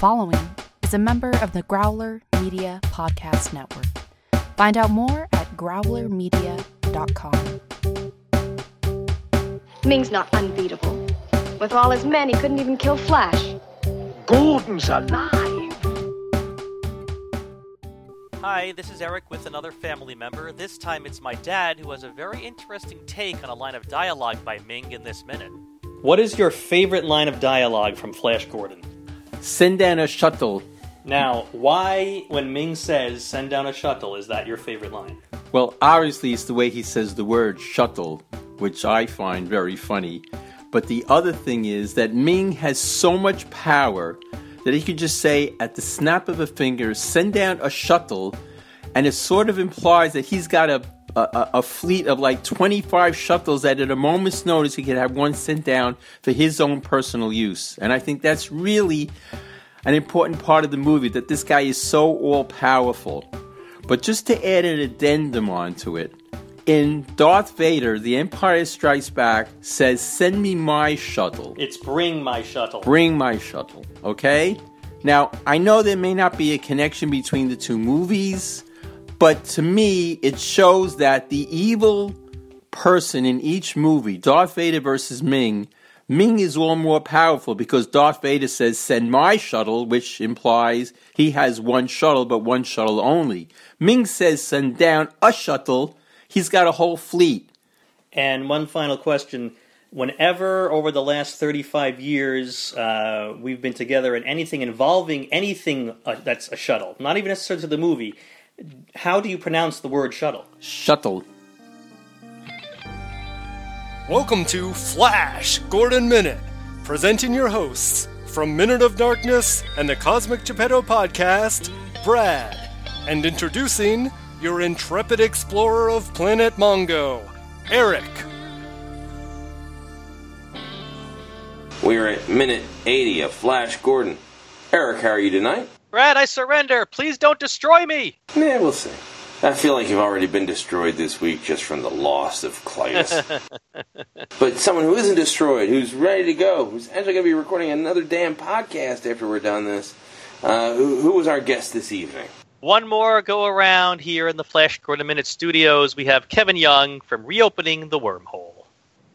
following is a member of the Growler Media Podcast Network. Find out more at growlermedia.com. Ming's not unbeatable. With all his men, he couldn't even kill Flash. Gordon's alive. Hi, this is Eric with another family member. This time it's my dad who has a very interesting take on a line of dialogue by Ming in this minute. What is your favorite line of dialogue from Flash Gordon? Send down a shuttle. Now, why, when Ming says send down a shuttle, is that your favorite line? Well, obviously, it's the way he says the word shuttle, which I find very funny. But the other thing is that Ming has so much power that he could just say, at the snap of a finger, send down a shuttle, and it sort of implies that he's got a, a, a fleet of like 25 shuttles that at a moment's notice he could have one sent down for his own personal use. And I think that's really an important part of the movie that this guy is so all powerful. But just to add an addendum onto it, in Darth Vader, The Empire Strikes Back says, Send me my shuttle. It's bring my shuttle. Bring my shuttle, okay? Now, I know there may not be a connection between the two movies, but to me, it shows that the evil person in each movie, Darth Vader versus Ming, Ming is all more powerful because Darth Vader says, Send my shuttle, which implies he has one shuttle, but one shuttle only. Ming says, Send down a shuttle. He's got a whole fleet. And one final question. Whenever over the last 35 years uh, we've been together in anything involving anything uh, that's a shuttle, not even necessarily to the movie, how do you pronounce the word shuttle? Shuttle. Welcome to Flash Gordon Minute, presenting your hosts from Minute of Darkness and the Cosmic Geppetto podcast, Brad, and introducing your intrepid explorer of Planet Mongo, Eric. We're at minute 80 of Flash Gordon. Eric, how are you tonight? Brad, I surrender. Please don't destroy me. Yeah, we'll see. I feel like you've already been destroyed this week just from the loss of Klytus. but someone who isn't destroyed, who's ready to go, who's actually going to be recording another damn podcast after we're done this, uh, who, who was our guest this evening? One more go around here in the Flash Gordon Minute Studios. We have Kevin Young from Reopening the Wormhole.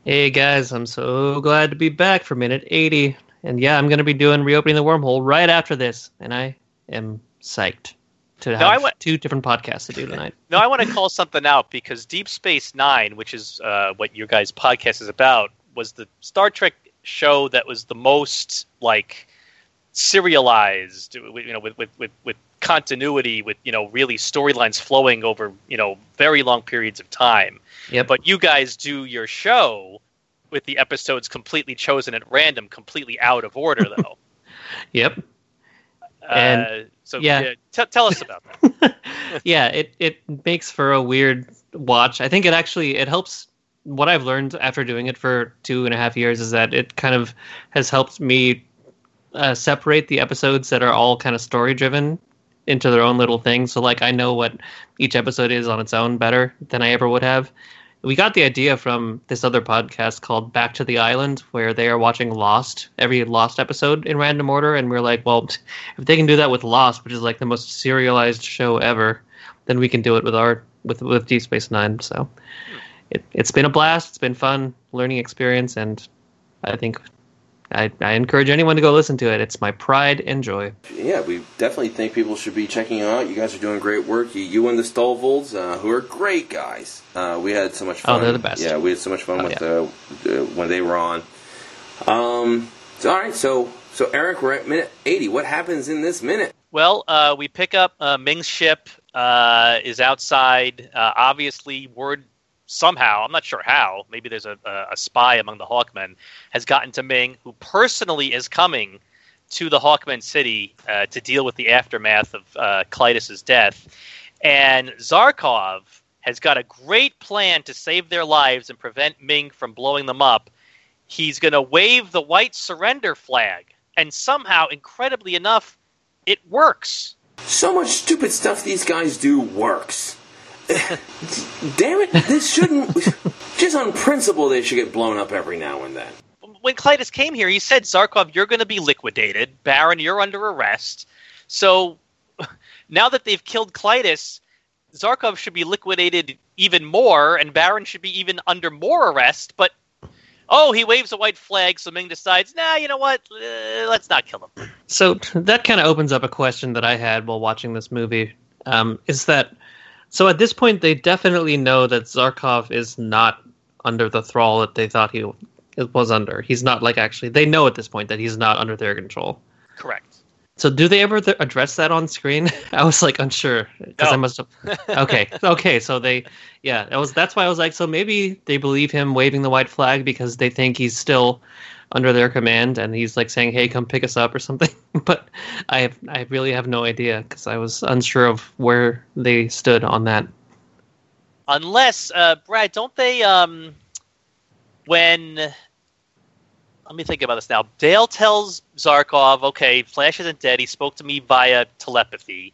Hey guys, I'm so glad to be back for minute 80. And yeah, I'm going to be doing Reopening the Wormhole right after this. And I am psyched to have I two different podcasts to do tonight. No, I want to call something out because Deep Space Nine, which is uh, what your guys' podcast is about, was the Star Trek show that was the most like serialized, you know, with with with, with continuity, with you know, really storylines flowing over you know very long periods of time. Yeah. But you guys do your show with the episodes completely chosen at random, completely out of order, though. Yep. Uh, And- so yeah. yeah, t- tell us about that. yeah, it, it makes for a weird watch. I think it actually it helps. What I've learned after doing it for two and a half years is that it kind of has helped me uh, separate the episodes that are all kind of story driven into their own little things. So like I know what each episode is on its own better than I ever would have. We got the idea from this other podcast called Back to the Island, where they are watching Lost, every Lost episode in random order, and we're like, well, if they can do that with Lost, which is like the most serialized show ever, then we can do it with our with with Deep Space Nine. So it, it's been a blast. It's been fun learning experience, and I think I, I encourage anyone to go listen to it. It's my pride and joy. Yeah, we definitely think people should be checking you out. You guys are doing great work. You, you and the Stolvolds, uh, who are great guys. Uh, we had so much fun. Oh, they're the best. Yeah, we had so much fun Oh, with yeah. uh, uh, when they were on. Um, so, all right, so so Eric, we're at minute eighty. What happens in this minute? Well, uh, we pick up uh, Ming's ship uh, is outside. Uh, obviously, word somehow, I'm not sure how, maybe there's a, a, spy among the Hawkmen, has gotten to Ming, who personally is coming to the Hawkmen city uh, to deal with the aftermath of uh, Klytus's death. And Zarkov has got a great plan to save their lives and prevent Ming from blowing them up. He's going to wave the white surrender flag. And somehow, incredibly enough, it works. So much stupid stuff these guys do works. Damn it! This shouldn't. just on principle, they should get blown up every now and then. when Klytus came here, he said, Zarkov, you're going to be liquidated. Baron, you're under arrest. So now that they've killed Klytus, Zarkov should be liquidated even more, and Baron should be even under more arrest. But oh, he waves a white flag, so Ming decides, nah, you know what? Uh, let's not kill him. So that kind of opens up a question that I had while watching this movie. Um, is that so? At this point, they definitely know that Zarkov is not under the thrall that they thought he was under. He's not like actually. They know at this point that he's not under their control. Correct. So do they ever th- address that on screen? I was like unsure because No. I must have. Okay, okay. So they, yeah, that was that's why I was like, so maybe they believe him waving the white flag because they think he's still under their command and he's like saying, "Hey, come pick us up" or something. but I have, I really have no idea because I was unsure of where they stood on that. Unless, uh, Brad, don't they, um, when. Let me think about this now. Dale tells Zarkov, okay, Flash isn't dead. He spoke to me via telepathy.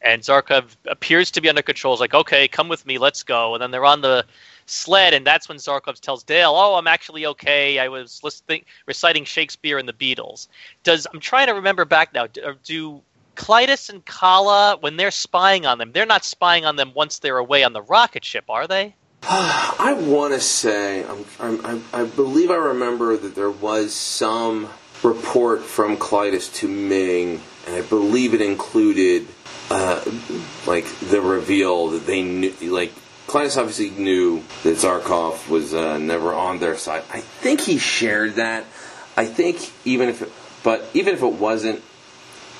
And Zarkov appears to be under control. He's like, okay, come with me, let's go. And then they're on the sled, and that's when Zarkov tells Dale, oh, I'm actually okay. I was listening, reciting Shakespeare and the Beatles. Does I'm trying to remember back now. Do, do Klytus and Kala, when they're spying on them, they're not spying on them once they're away on the rocket ship, are they? I want to say, I'm, I'm, I, believe I remember that there was some report from Klytus to Ming, and I believe it included, uh, like, the reveal that they knew, like, Klytus obviously knew that Zarkov was uh, never on their side. I think he shared that. I think even if it, but even if it wasn't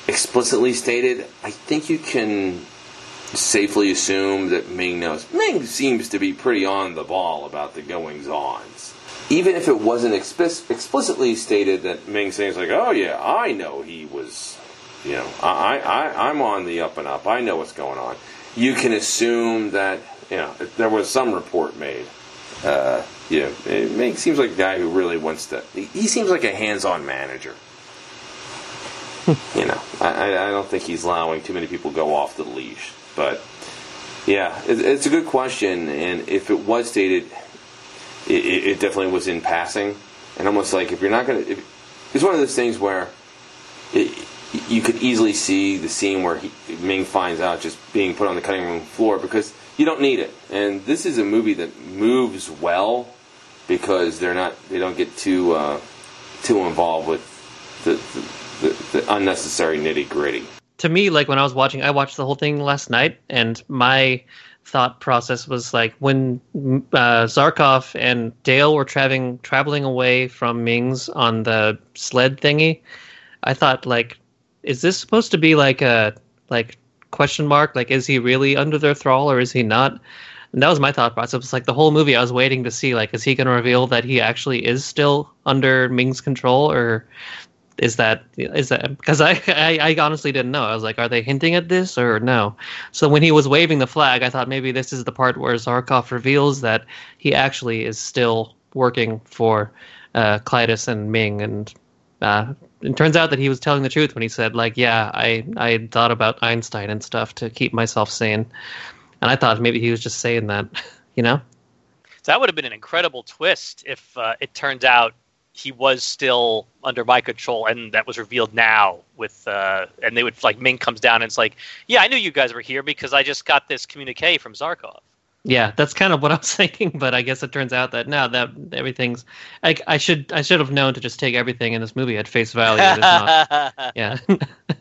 explicitly stated, I think you can safely assume that Ming knows. Ming seems to be pretty on the ball about the goings ons. Even if it wasn't explic- explicitly stated that Ming saying like, "Oh yeah, I know he was," you know, I, I, I'm on the up and up. I know what's going on. You can assume that you know if there was some report made. Uh, yeah, it Ming seems like a guy who really wants to. He seems like a hands-on manager. you know, I, I- don't think he's allowing too many people go off the leash. But yeah, it, it's a good question, and if it was stated, it, it it definitely was in passing, and almost like if you're not going to, it's one of those things where it, you could easily see the scene where he, Ming finds out just being put on the cutting room floor because you don't need it, and this is a movie that moves well because they're not they don't get too uh, too involved with the, the, the, unnecessary nitty gritty. to me, like when I was watching, I watched the whole thing last night, and my thought process was like when uh, Zarkov and Dale were traveling traveling away from Ming's on the sled thingy. I thought like, is this supposed to be like a like question mark? Like, is he really under their thrall or is he not? And that was my thought process. It was like the whole movie I was waiting to see like, is he going to reveal that he actually is still under Ming's control or is that is that because I, I I honestly didn't know. I was like, are they hinting at this or no? So when he was waving the flag, I thought maybe this is the part where Zarkov reveals that he actually is still working for uh, Klytus and Ming, and uh, it turns out that he was telling the truth when he said, like, yeah, I I thought about Einstein and stuff to keep myself sane, and I thought maybe he was just saying that, you know. So that would have been an incredible twist if uh, it turned out he was still under my control, and that was revealed now. With uh, and they would like Ming comes down and it's like, yeah, I knew you guys were here because I just got this communique from Zarkov. Yeah, that's kind of what I was thinking, but I guess it turns out that now that everything's, I, I should I should have known to just take everything in this movie at face value. Not, yeah,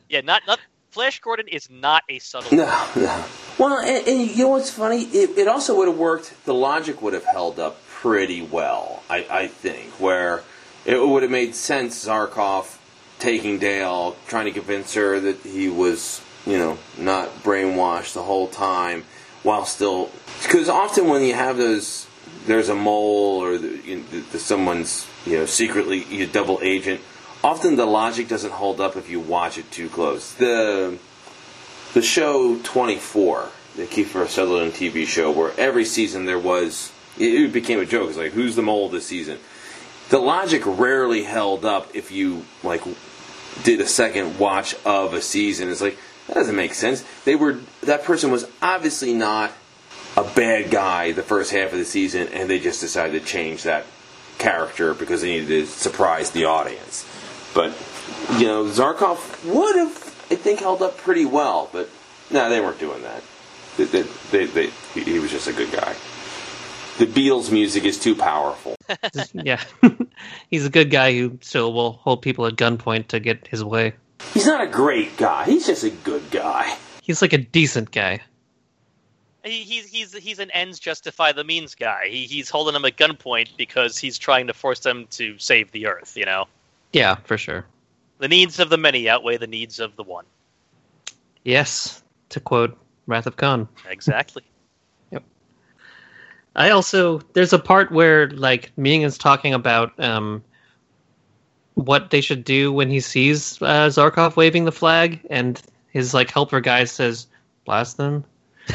yeah, not not Flash Gordon is not a subtle. No, no. Well, and, and you know what's funny? It, it also would have worked. The logic would have held up pretty well, I, I think, where it would have made sense. Zarkov taking Dale, trying to convince her that he was, you know, not brainwashed the whole time, while still. Because often when you have those, there's a mole or the, you the, someone's, you know, secretly you double agent. Often the logic doesn't hold up if you watch it too close. The the show 24, the Kiefer Sutherland TV show, where every season there was, it became a joke. It's like, who's the mole this season? The logic rarely held up if you like did a second watch of a season. It's like that doesn't make sense. They were that person was obviously not a bad guy the first half of the season, and they just decided to change that character because they needed to surprise the audience. But you know, Zarkov would have, I think, held up pretty well. But no, they weren't doing that. They, they, they, they, he, he was just a good guy. The Beatles music is too powerful. yeah, he's a good guy who still will hold people at gunpoint to get his way. He's not a great guy. He's just a good guy. He's like a decent guy. He, he's he's he's an ends justify the means guy. He, he's holding them at gunpoint because he's trying to force them to save the Earth. You know, Yeah, for sure. the needs of the many outweigh the needs of the one. Yes, to quote Wrath of Khan. Exactly. Yep. I also there's a part where like Ming is talking about um what they should do when he sees uh, Zarkov waving the flag, and his like helper guy says, "Blast them."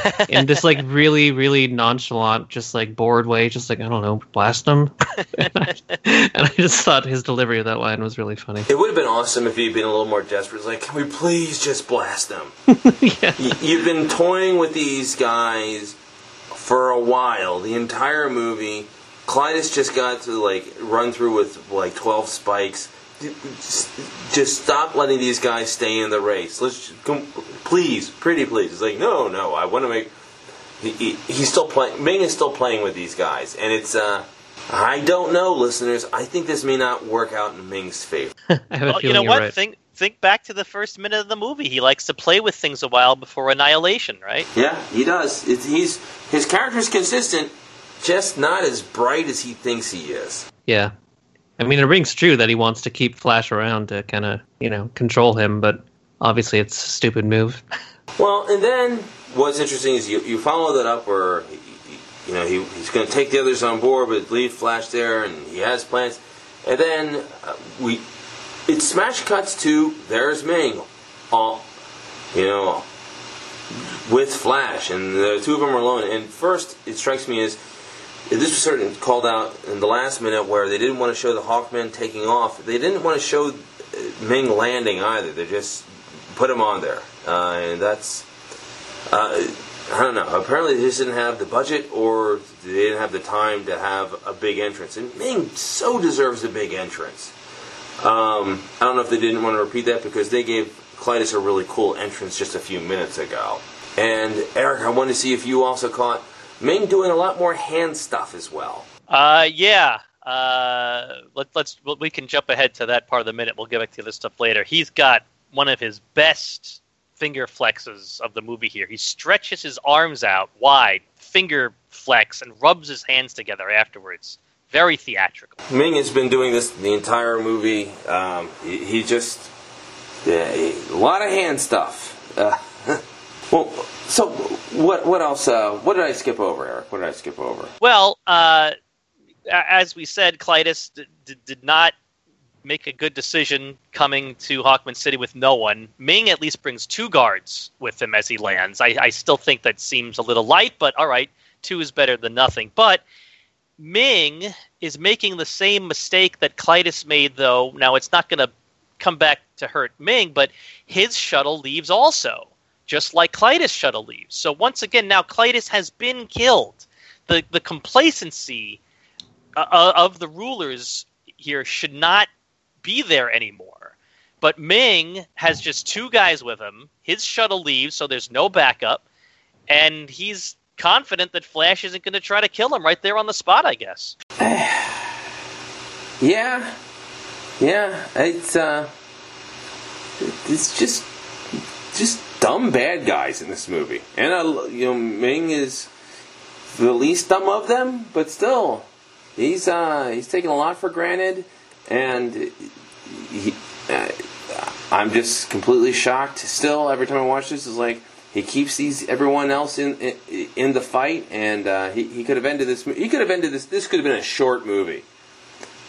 in this like really really nonchalant just like bored way just like i don't know blast them and, I, and i just thought his delivery of that line was really funny It would have been awesome if he'd been a little more desperate. It's like, can we please just blast them? yeah Y- You've been toying with these guys for a while. The entire movie, Klytus just got to like run through with like twelve spikes. Just just stop letting these guys stay in the race. Let's just, come, please, pretty please. It's like no, no. I want to make. He, he, he's still playing. Ming is still playing with these guys, and it's. uh I don't know, listeners. I think this may not work out in Ming's favor. i have a Well, you know what? right Think think back to the first minute of the movie. He likes to play with things a while before annihilation, right? Yeah, he does. It's, he's his character's consistent, just not as bright as he thinks he is. Yeah. I mean, it rings true that he wants to keep Flash around to kind of, you know, control him, but obviously it's a stupid move. Well, and then what's interesting is you, you follow that up where he, he- you know he, he's going to take the others on board, but leave Flash there, and he has plans. And then uh, we it smash cuts to there's Ming, all you know, with Flash, and the two of them are alone. And first, it strikes me as this was certainly called out in the last minute where they didn't want to show the Hawkmen taking off. They didn't want to show uh, Ming landing either. They just put him on there, uh, and that's uh, I don't know. Apparently, they just didn't have the budget, or they didn't have the time to have a big entrance. And Ming so deserves a big entrance. Um, I don't know if they didn't want to repeat that because they gave Klytus a really cool entrance just a few minutes ago. And Eric, I wanted to see if you also caught Ming doing a lot more hand stuff as well. Uh, yeah. Uh, let, let's we can jump ahead to that part of the minute. We'll get back to the other stuff later. He's got one of his best finger flexes of the movie here. He stretches his arms out wide, finger flex, and rubs his hands together afterwards. Very theatrical. Ming has been doing this the entire movie. Um, he, he just yeah, he- a lot of hand stuff. Uh, so what? What else? Uh, what did I skip over, Eric? What did I skip over? Well, uh, as we said, Klytus d- d- did not make a good decision coming to Hawkman City with no one. Ming at least brings two guards with him as he lands. I, I still think that seems a little light, but all right, two is better than nothing. But Ming is making the same mistake that Klytus made, though. Now, it's not going to come back to hurt Ming, but his shuttle leaves also, just like Klytus' shuttle leaves. So once again, now Klytus has been killed. The the complacency uh, of the rulers here should not be there anymore. But Ming has just two guys with him. His shuttle leaves, so there's no backup, and he's confident that Flash isn't going to try to kill him right there on the spot. I guess. Yeah, yeah. It's uh, it's just just dumb bad guys in this movie, and uh, you know Ming is the least dumb of them, but still, he's uh he's taking a lot for granted, and he, uh, I'm just completely shocked. Still, every time I watch this, is like he keeps these everyone else in in, in the fight, and uh, he he could have ended this. He could have ended this. This could have been a short movie.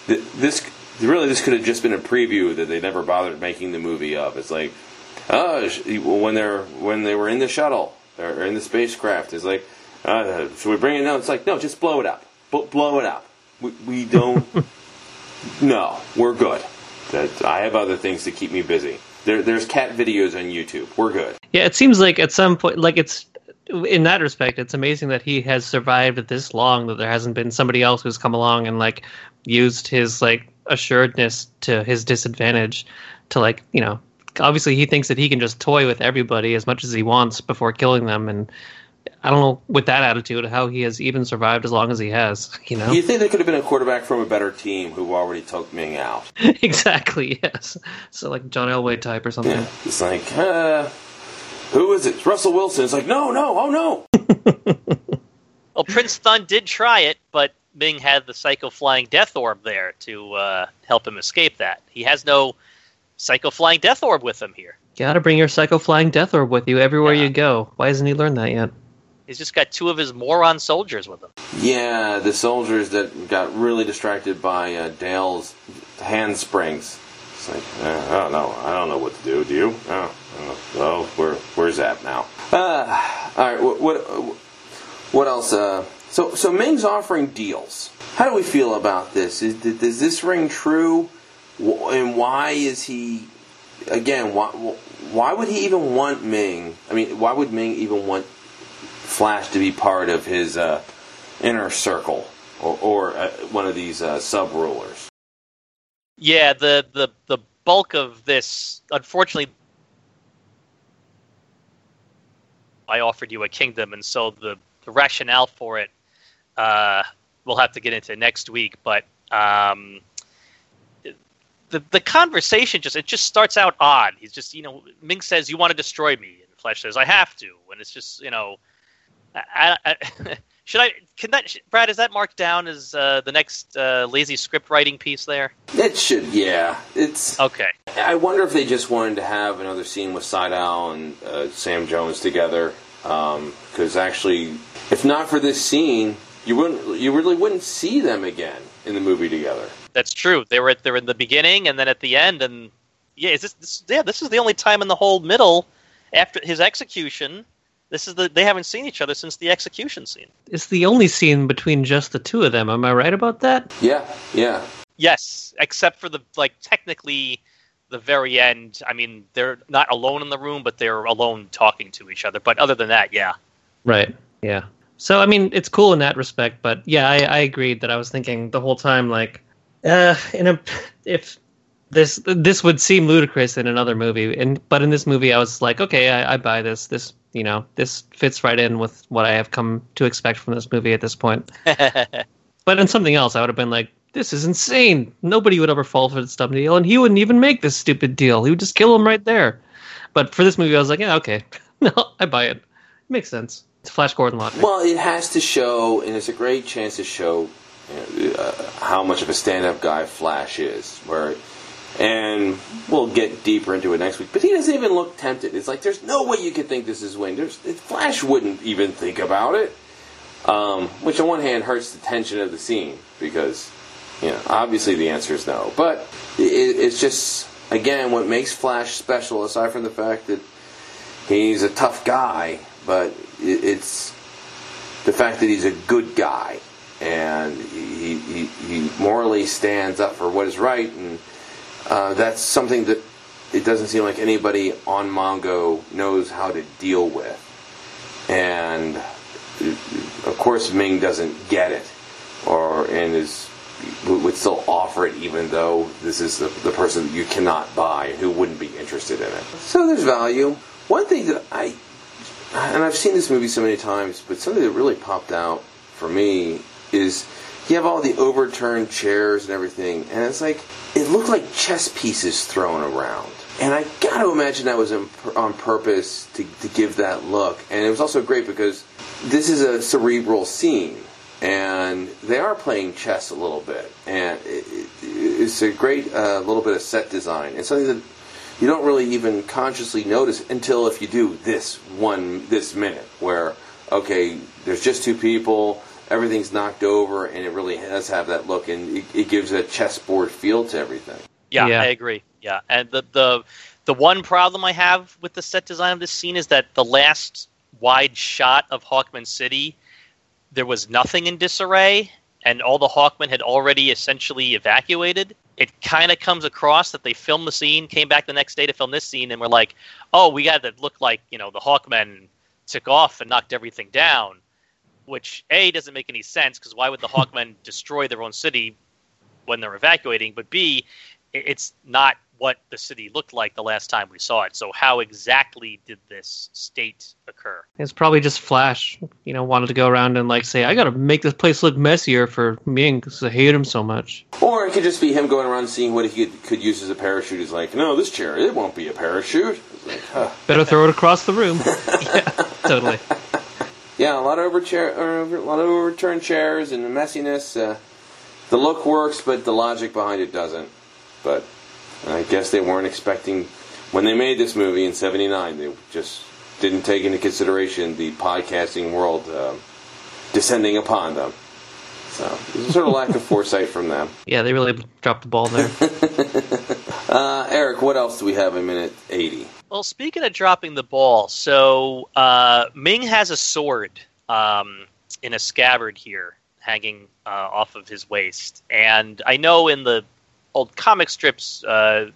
Th- This really, this could have just been a preview that they never bothered making the movie of. It's like, oh, when they're when they were in the shuttle or in the spacecraft, it's like, uh, should we bring it down? It's like, no, just blow it up. B- blow it up. We, we don't. no, we're good. That I have other things to keep me busy. There, there's cat videos on YouTube. We're good. Yeah, it seems like at some point, like it's in that respect, it's amazing that he has survived this long. That there hasn't been somebody else who's come along and like used his like assuredness to his disadvantage to like you know obviously he thinks that he can just toy with everybody as much as he wants before killing them and I don't know with that attitude how he has even survived as long as he has. You know, You think there could have been a quarterback from a better team who already took Ming out? exactly. Yes. So like John Elway type or something. Yeah. It's like, uh, who is it? It's Russell Wilson. It's like, no, no, oh no. Well, Prince Thun did try it, but Ming had the Psycho Flying Death Orb there to uh, help him escape that. He has no Psycho Flying Death Orb with him here. Gotta bring your psycho flying death orb with you everywhere Yeah. you go. Why hasn't he learned that yet? He's just got two of his moron soldiers with him. Yeah, the soldiers that got really distracted by uh, Dale's handsprings. It's like, uh, I don't know. I don't know what to do. Do you? Oh, oh, well, where, where's that now? Uh, all right. What, what, what else? Uh, so, so Ming's offering deals. How do we feel about this? Is, does this ring true? And why is he? Again, why, why would he even want Ming? I mean, why would Ming even want Flash to be part of his uh, inner circle or, or uh, one of these uh, sub rulers. Yeah, the, the, the bulk of this, unfortunately, I offered you a kingdom, and so the, the rationale for it uh, we'll have to get into next week. But um, the the conversation just it just starts out odd. He's just you know Ming says you want to destroy me, and Flash says I have to, and it's just you know. I, I, should I? Can that, Brad? Is that marked down as uh, the next uh, lazy script writing piece there? It should, yeah. It's. Okay. I wonder if they just wanted to have another scene with Sydow and uh, Sam Jones together. Because actually, if not for this scene, you wouldn't, you really wouldn't see them again in the movie together. That's true. They were at, they were in the beginning and then at the end, and yeah, is this, this yeah? This is the only time in the whole middle after his execution. This is the they haven't seen each other since the execution scene. It's the only scene between just the two of them. Am I right about that? Yeah, yeah. Yes, except for the like technically the very end. I mean, they're not alone in the room, but they're alone talking to each other. But other than that, yeah. Right. Yeah. So I mean, it's cool in that respect, but yeah, I, I agreed that I was thinking the whole time like, uh, in a if this this would seem ludicrous in another movie, and but in this movie, I was like, okay, I, I buy this. This you know, this fits right in with what I have come to expect from this movie at this point. But in something else, I would have been like, this is insane. Nobody would ever fall for this dumb deal, and he wouldn't even make this stupid deal. He would just kill him right there. But for this movie, I was like, yeah, okay, no, I buy it. Makes sense. It's Flash Gordon logic. Well, it has to show, and it's a great chance to show you know, uh, how much of a stand-up guy Flash is. Where, and we'll get deeper into it next week. But he doesn't even look tempted. It's like there's no way you could think this is Wayne. There's Flash wouldn't even think about it. Um, which on one hand hurts the tension of the scene because, you know, obviously the answer is no. But it, it's just again what makes Flash special, aside from the fact that he's a tough guy, but it, it's the fact that he's a good guy and he, he, he morally stands up for what is right, and uh, that's something that it doesn't seem like anybody on Mongo knows how to deal with. And of course, Ming doesn't get it, or and is would still offer it even though this is the, the person you cannot buy who wouldn't be interested in it. So there's value. One thing that I and I've seen this movie so many times, but something that really popped out for me is you have all the overturned chairs and everything, and it's like it looked like chess pieces thrown around. And I got to imagine that was on purpose to, to give that look. And it was also great because this is a cerebral scene, and they are playing chess a little bit, and it, it, it's a great uh, little bit of set design. It's something that you don't really even consciously notice until if you do this one this minute where okay there's just two people everything's knocked over and it really does have that look and it, it gives a chessboard feel to everything Yeah, Yeah. I agree. Yeah, and the the the one problem I have with the set design of this scene is that the last wide shot of Hawkman City, there was nothing in disarray, and all the Hawkmen had already essentially evacuated. It kind of comes across that they filmed the scene, came back the next day to film this scene, and we're like, "Oh, we got to look like you know the Hawkmen took off and knocked everything down, which a doesn't make any sense because why would the Hawkmen destroy their own city when they're evacuating? But b, it's not what the city looked like the last time we saw it. So how exactly did this state occur? It's probably just Flash, you know, wanted to go around and like say, I gotta make this place look messier for Ming because I hate him so much. Or it could just be him going around seeing what he could, could use as a parachute. He's like, no, this chair, it won't be a parachute. Like, huh. Better throw it across the room. yeah, totally. Yeah, a lot of over chair, or over, a lot of overturned chairs and the messiness. Uh, the look works, but the logic behind it doesn't. But I guess they weren't expecting when they made this movie in '79. They just didn't take into consideration the podcasting world um, descending upon them. So there's a sort of lack of foresight from them. Yeah, they really dropped the ball there. Uh, Eric, what else do we have in minute 80? Well, speaking of dropping the ball, so uh, Ming has a sword um, in a scabbard here, hanging uh, off of his waist, and I know in the old comic strips, uh,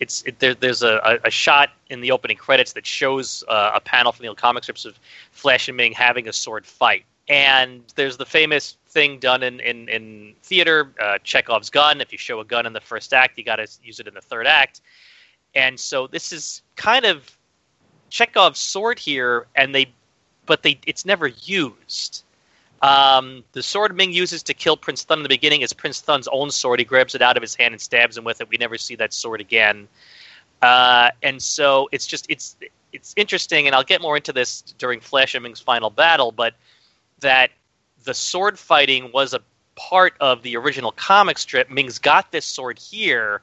it's it, there, there's a, a shot in the opening credits that shows uh, a panel from the old comic strips of Flash and Ming having a sword fight, and there's the famous thing done in in, in theater, uh, Chekhov's gun. If you show a gun in the first act, you got to use it in the third act. And so this is kind of Chekhov's sword here, and they, but they, it's never used. Um, the sword Ming uses to kill Prince Thun in the beginning is Prince Thun's own sword. He grabs it out of his hand and stabs him with it. We never see that sword again. Uh, and so it's just it's it's interesting, and I'll get more into this during Flash and Ming's final battle, but that the sword fighting was a part of the original comic strip. Ming's got this sword here,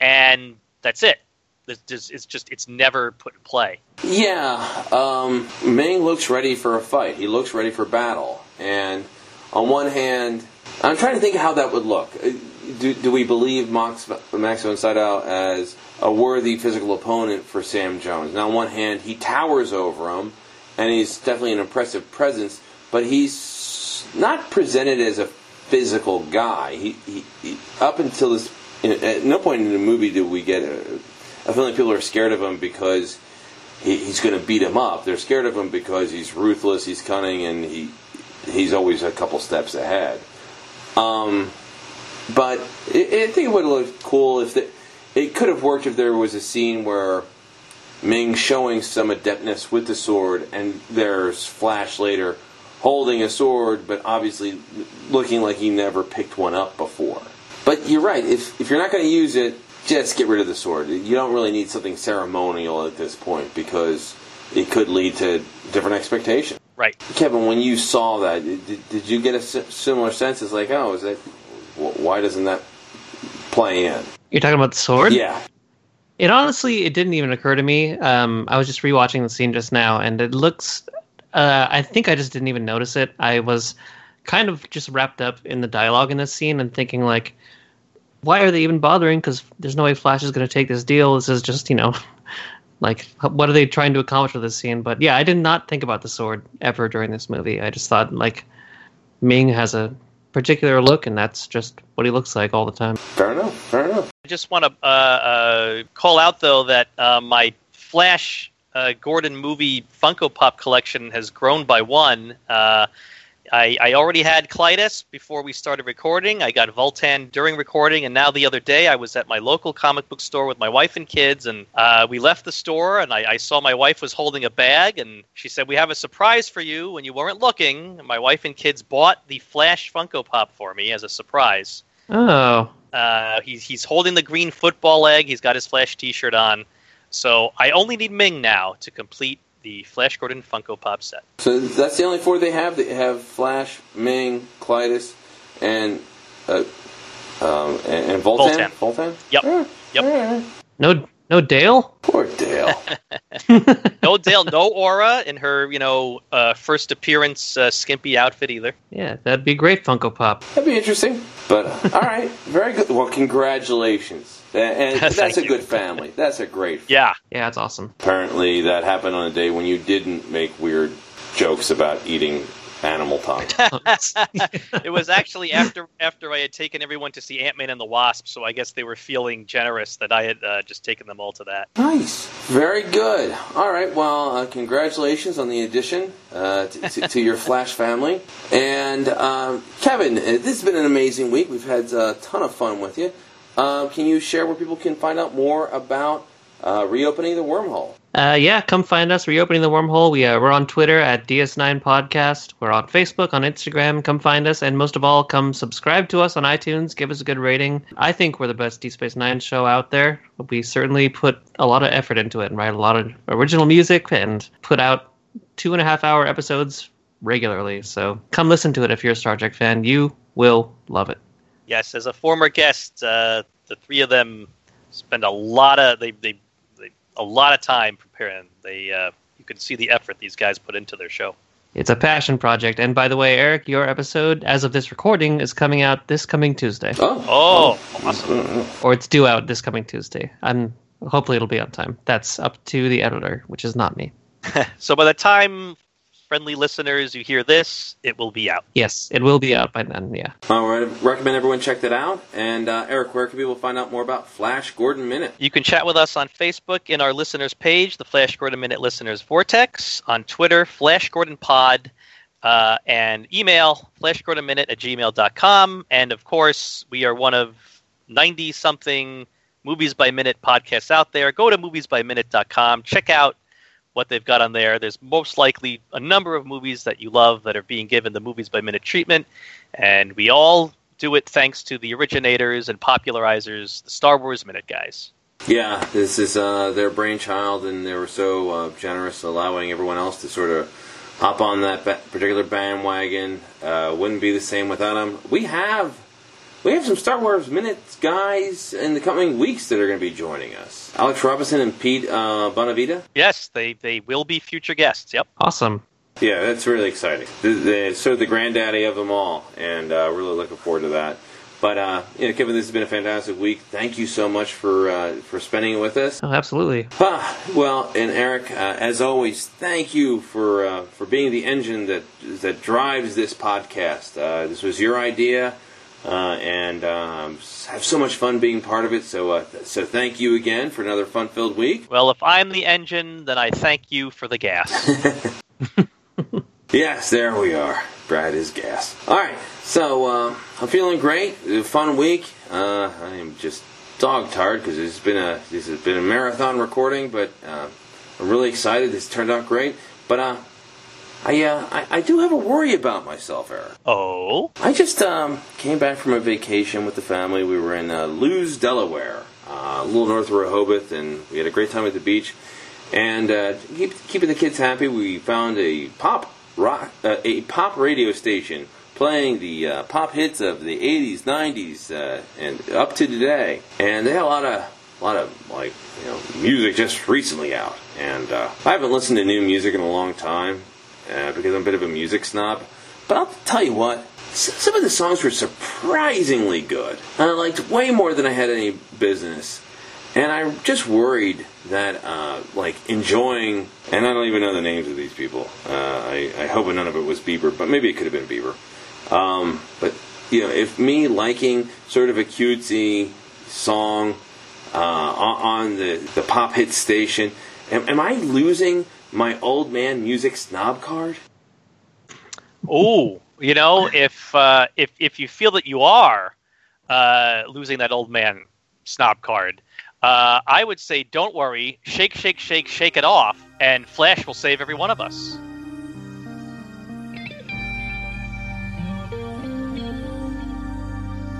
and that's it. This- this- It's just it's never put in play. Yeah, um, Ming looks ready for a fight. He looks ready for battle. And on one hand, I'm trying to think how that would look. Uh, Do, do we believe Max, Max von as a worthy physical opponent for Sam Jones? Now, on one hand, he towers over him, and he's definitely an impressive presence, but he's not presented as a physical guy. He, he, he up until this, at no point in the movie do we get a, I feel like people are scared of him because he, he's going to beat him up. They're scared of him because he's ruthless, he's cunning, and he he's always a couple steps ahead. Um, but I I think it would have looked cool if the, it could have worked if there was a scene where Ming showing some adeptness with the sword, and there's Flash later holding a sword, but obviously looking like he never picked one up before. But you're right. If if you're not going to use it, just get rid of the sword. You don't really need something ceremonial at this point because it could lead to different expectations. Right. Kevin, when you saw that, did, did you get a similar sense? It's like, oh, is that why doesn't that play in? You're talking about the sword? Yeah, It honestly, it didn't even occur to me. Um, I was just rewatching the scene just now, and it looks. Uh, I think I just didn't even notice it. I was kind of just wrapped up in the dialogue in this scene and thinking like, why are they even bothering? Because there's no way Flash is going to take this deal. This is just you know, like what are they trying to accomplish with this scene? But yeah, I did not think about the sword ever during this movie. I just thought like Ming has a particular look, and that's just what he looks like all the time. fair enough. Fair enough. I just want to uh, uh, call out though that uh, my Flash uh, Gordon movie Funko Pop collection has grown by one. I, I already had Klytus before we started recording. I got Vultan during recording, and now the other day I was at my local comic book store with my wife and kids, and uh, we left the store, and I, I saw my wife was holding a bag, and she said, "We have a surprise for you." When you weren't looking, my wife and kids bought the Flash Funko Pop for me as a surprise. Oh, Uh, he's he's holding the green football leg. He's got his Flash T-shirt on. So I only need Ming now to complete the Flash Gordon Funko Pop set. So that's the only four they have. They have Flash, Ming, Klytus, and uh, um, and, and Vultan. Vultan. Yep. Yeah. Yep. Yeah. no, no Dale. Poor Dale. No Dale, no Aura in her you know uh, first appearance uh, skimpy outfit either. Yeah, that'd be great Funko Pop. That'd be interesting. But all right, very good. Well, congratulations. And, and that's a you. good family. That's a great. Family. Yeah, Yeah, that's awesome. Apparently, that happened on a day when you didn't make weird jokes about eating animal tongue. it was actually after after I had taken everyone to see Ant Man and the Wasp, so I guess they were feeling generous that I had uh, just taken them all to that. Nice. Very good. All right. Well, uh, congratulations on the addition uh, to, to, to your Flash family. And um, Kevin, uh, this has been an amazing week. We've had a ton of fun with you. Uh, can you share where people can find out more about uh, reopening the wormhole? Uh, yeah, come find us. Reopening the wormhole. We uh, we're on Twitter at DS9 Podcast. We're on Facebook, on Instagram. Come find us, and most of all, come subscribe to us on iTunes. Give us a good rating. I think we're the best D Space Nine show out there. We certainly put a lot of effort into it and write a lot of original music and put out two and a half hour episodes regularly. So come listen to it if you're a Star Trek fan. You will love it. Yes, as a former guest, uh, the three of them spend a lot of they they, they a lot of time preparing. They uh, you can see the effort these guys put into their show. It's a passion project. And by the way, Eric, your episode, as of this recording, is coming out this coming Tuesday. Oh, Oh, awesome! Or it's due out this coming Tuesday. I'm hopefully it'll be on time. That's up to the editor, which is not me. So by the time friendly listeners you hear this, it will be out. Yes, it will be out by then. Yeah. All right. Recommend everyone check that out. And uh, Eric, where can people find out more about Flash Gordon Minute? You can chat with us on Facebook in our listeners page, the Flash Gordon Minute Listeners Vortex, on Twitter, Flash Gordon Pod, uh, and email flashgordonminute at gmail.com. And of course, we are one of 90 something Movies by Minute podcasts out there. Go to moviesbyminute.com, check out what they've got on there. There's most likely a number of movies that you love that are being given the Movies by Minute treatment. And we all do it thanks to the originators and popularizers, the Star Wars Minute guys. Yeah, this is uh, their brainchild, and they were so uh, generous, allowing everyone else to sort of hop on that ba- particular bandwagon. Uh, wouldn't be the same without them. We have we have some Star Wars minutes guys in the coming weeks that are going to be joining us. Alex Robinson and Pete uh, Bonavita. Yes, they, they will be future guests. Yep. Awesome. Yeah, that's really exciting. The, the, sort of the granddaddy of them all, and uh, really looking forward to that. But uh, you know, Kevin, this has been a fantastic week. Thank you so much for uh, for spending it with us. Oh, absolutely. Ah, well, and Eric, uh, as always, thank you for uh, for being the engine that that drives this podcast. Uh, this was your idea, uh, and um, have so much fun being part of it. So, uh, so thank you again for another fun-filled week. Well, if I'm the engine, then I thank you for the gas. Yes, there we are. Brad is gas. All right, so uh, I'm feeling great. It was a fun week. Uh, I am just dog tired because it's been a this has been a marathon recording, but uh, I'm really excited. This turned out great. But uh, I, uh, I I do have a worry about myself, Eric. oh? I just um, came back from a vacation with the family. We were in uh, Lewes, Delaware, uh, a little north of Rehoboth, and we had a great time at the beach. And uh, keep, keeping the kids happy, we found a pop rock, uh, a pop radio station playing the uh, pop hits of the 80s, 90s, uh, and up to today. And they had a lot of, a lot of like, you know, music just recently out. And uh, I haven't listened to new music in a long time uh, because I'm a bit of a music snob. But I'll tell you what, some of the songs were surprisingly good. And I liked way more than I had any business. And I'm just worried that, uh, like, enjoying, and I don't even know the names of these people. Uh, I, I hope none of it was Bieber, but maybe it could have been Bieber. Um, but, you know, if me liking sort of a cutesy song uh, on the, the pop hit station, am, am I losing my old man music snob card? Oh, you know, if uh, if if you feel that you are uh, losing that old man snob card, uh, I would say don't worry, shake, shake, shake, shake it off, and Flash will save every one of us.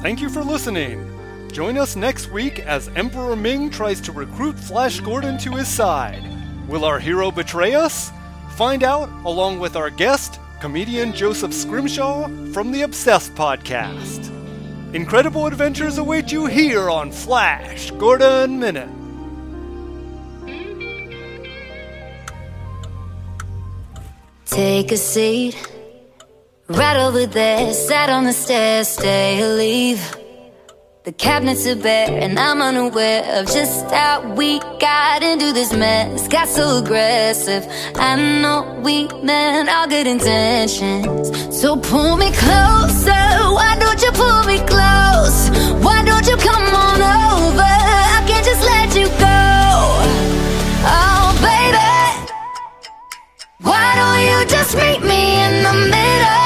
Thank you for listening. Join us next week as Emperor Ming tries to recruit Flash Gordon to his side. Will our hero betray us? Find out along with our guest, comedian Joseph Scrimshaw from the Obsessed podcast. Incredible adventures await you here on Flash Gordon Minute. Take a seat. Right over there, sat on the stairs, stay or leave. The cabinets are bare, and I'm unaware of just how we got into this mess. Got so aggressive. I know we meant all good intentions. So pull me closer. Why don't you pull me close? Why don't you come on over? I can't just let you go. Oh, baby. Why don't you just meet me in the middle?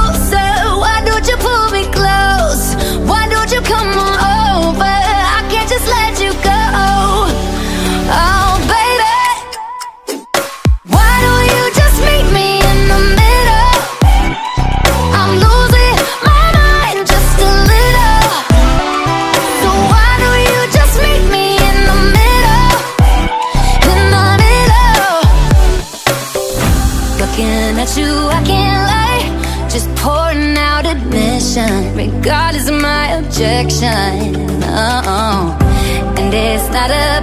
Oh, and it's not. I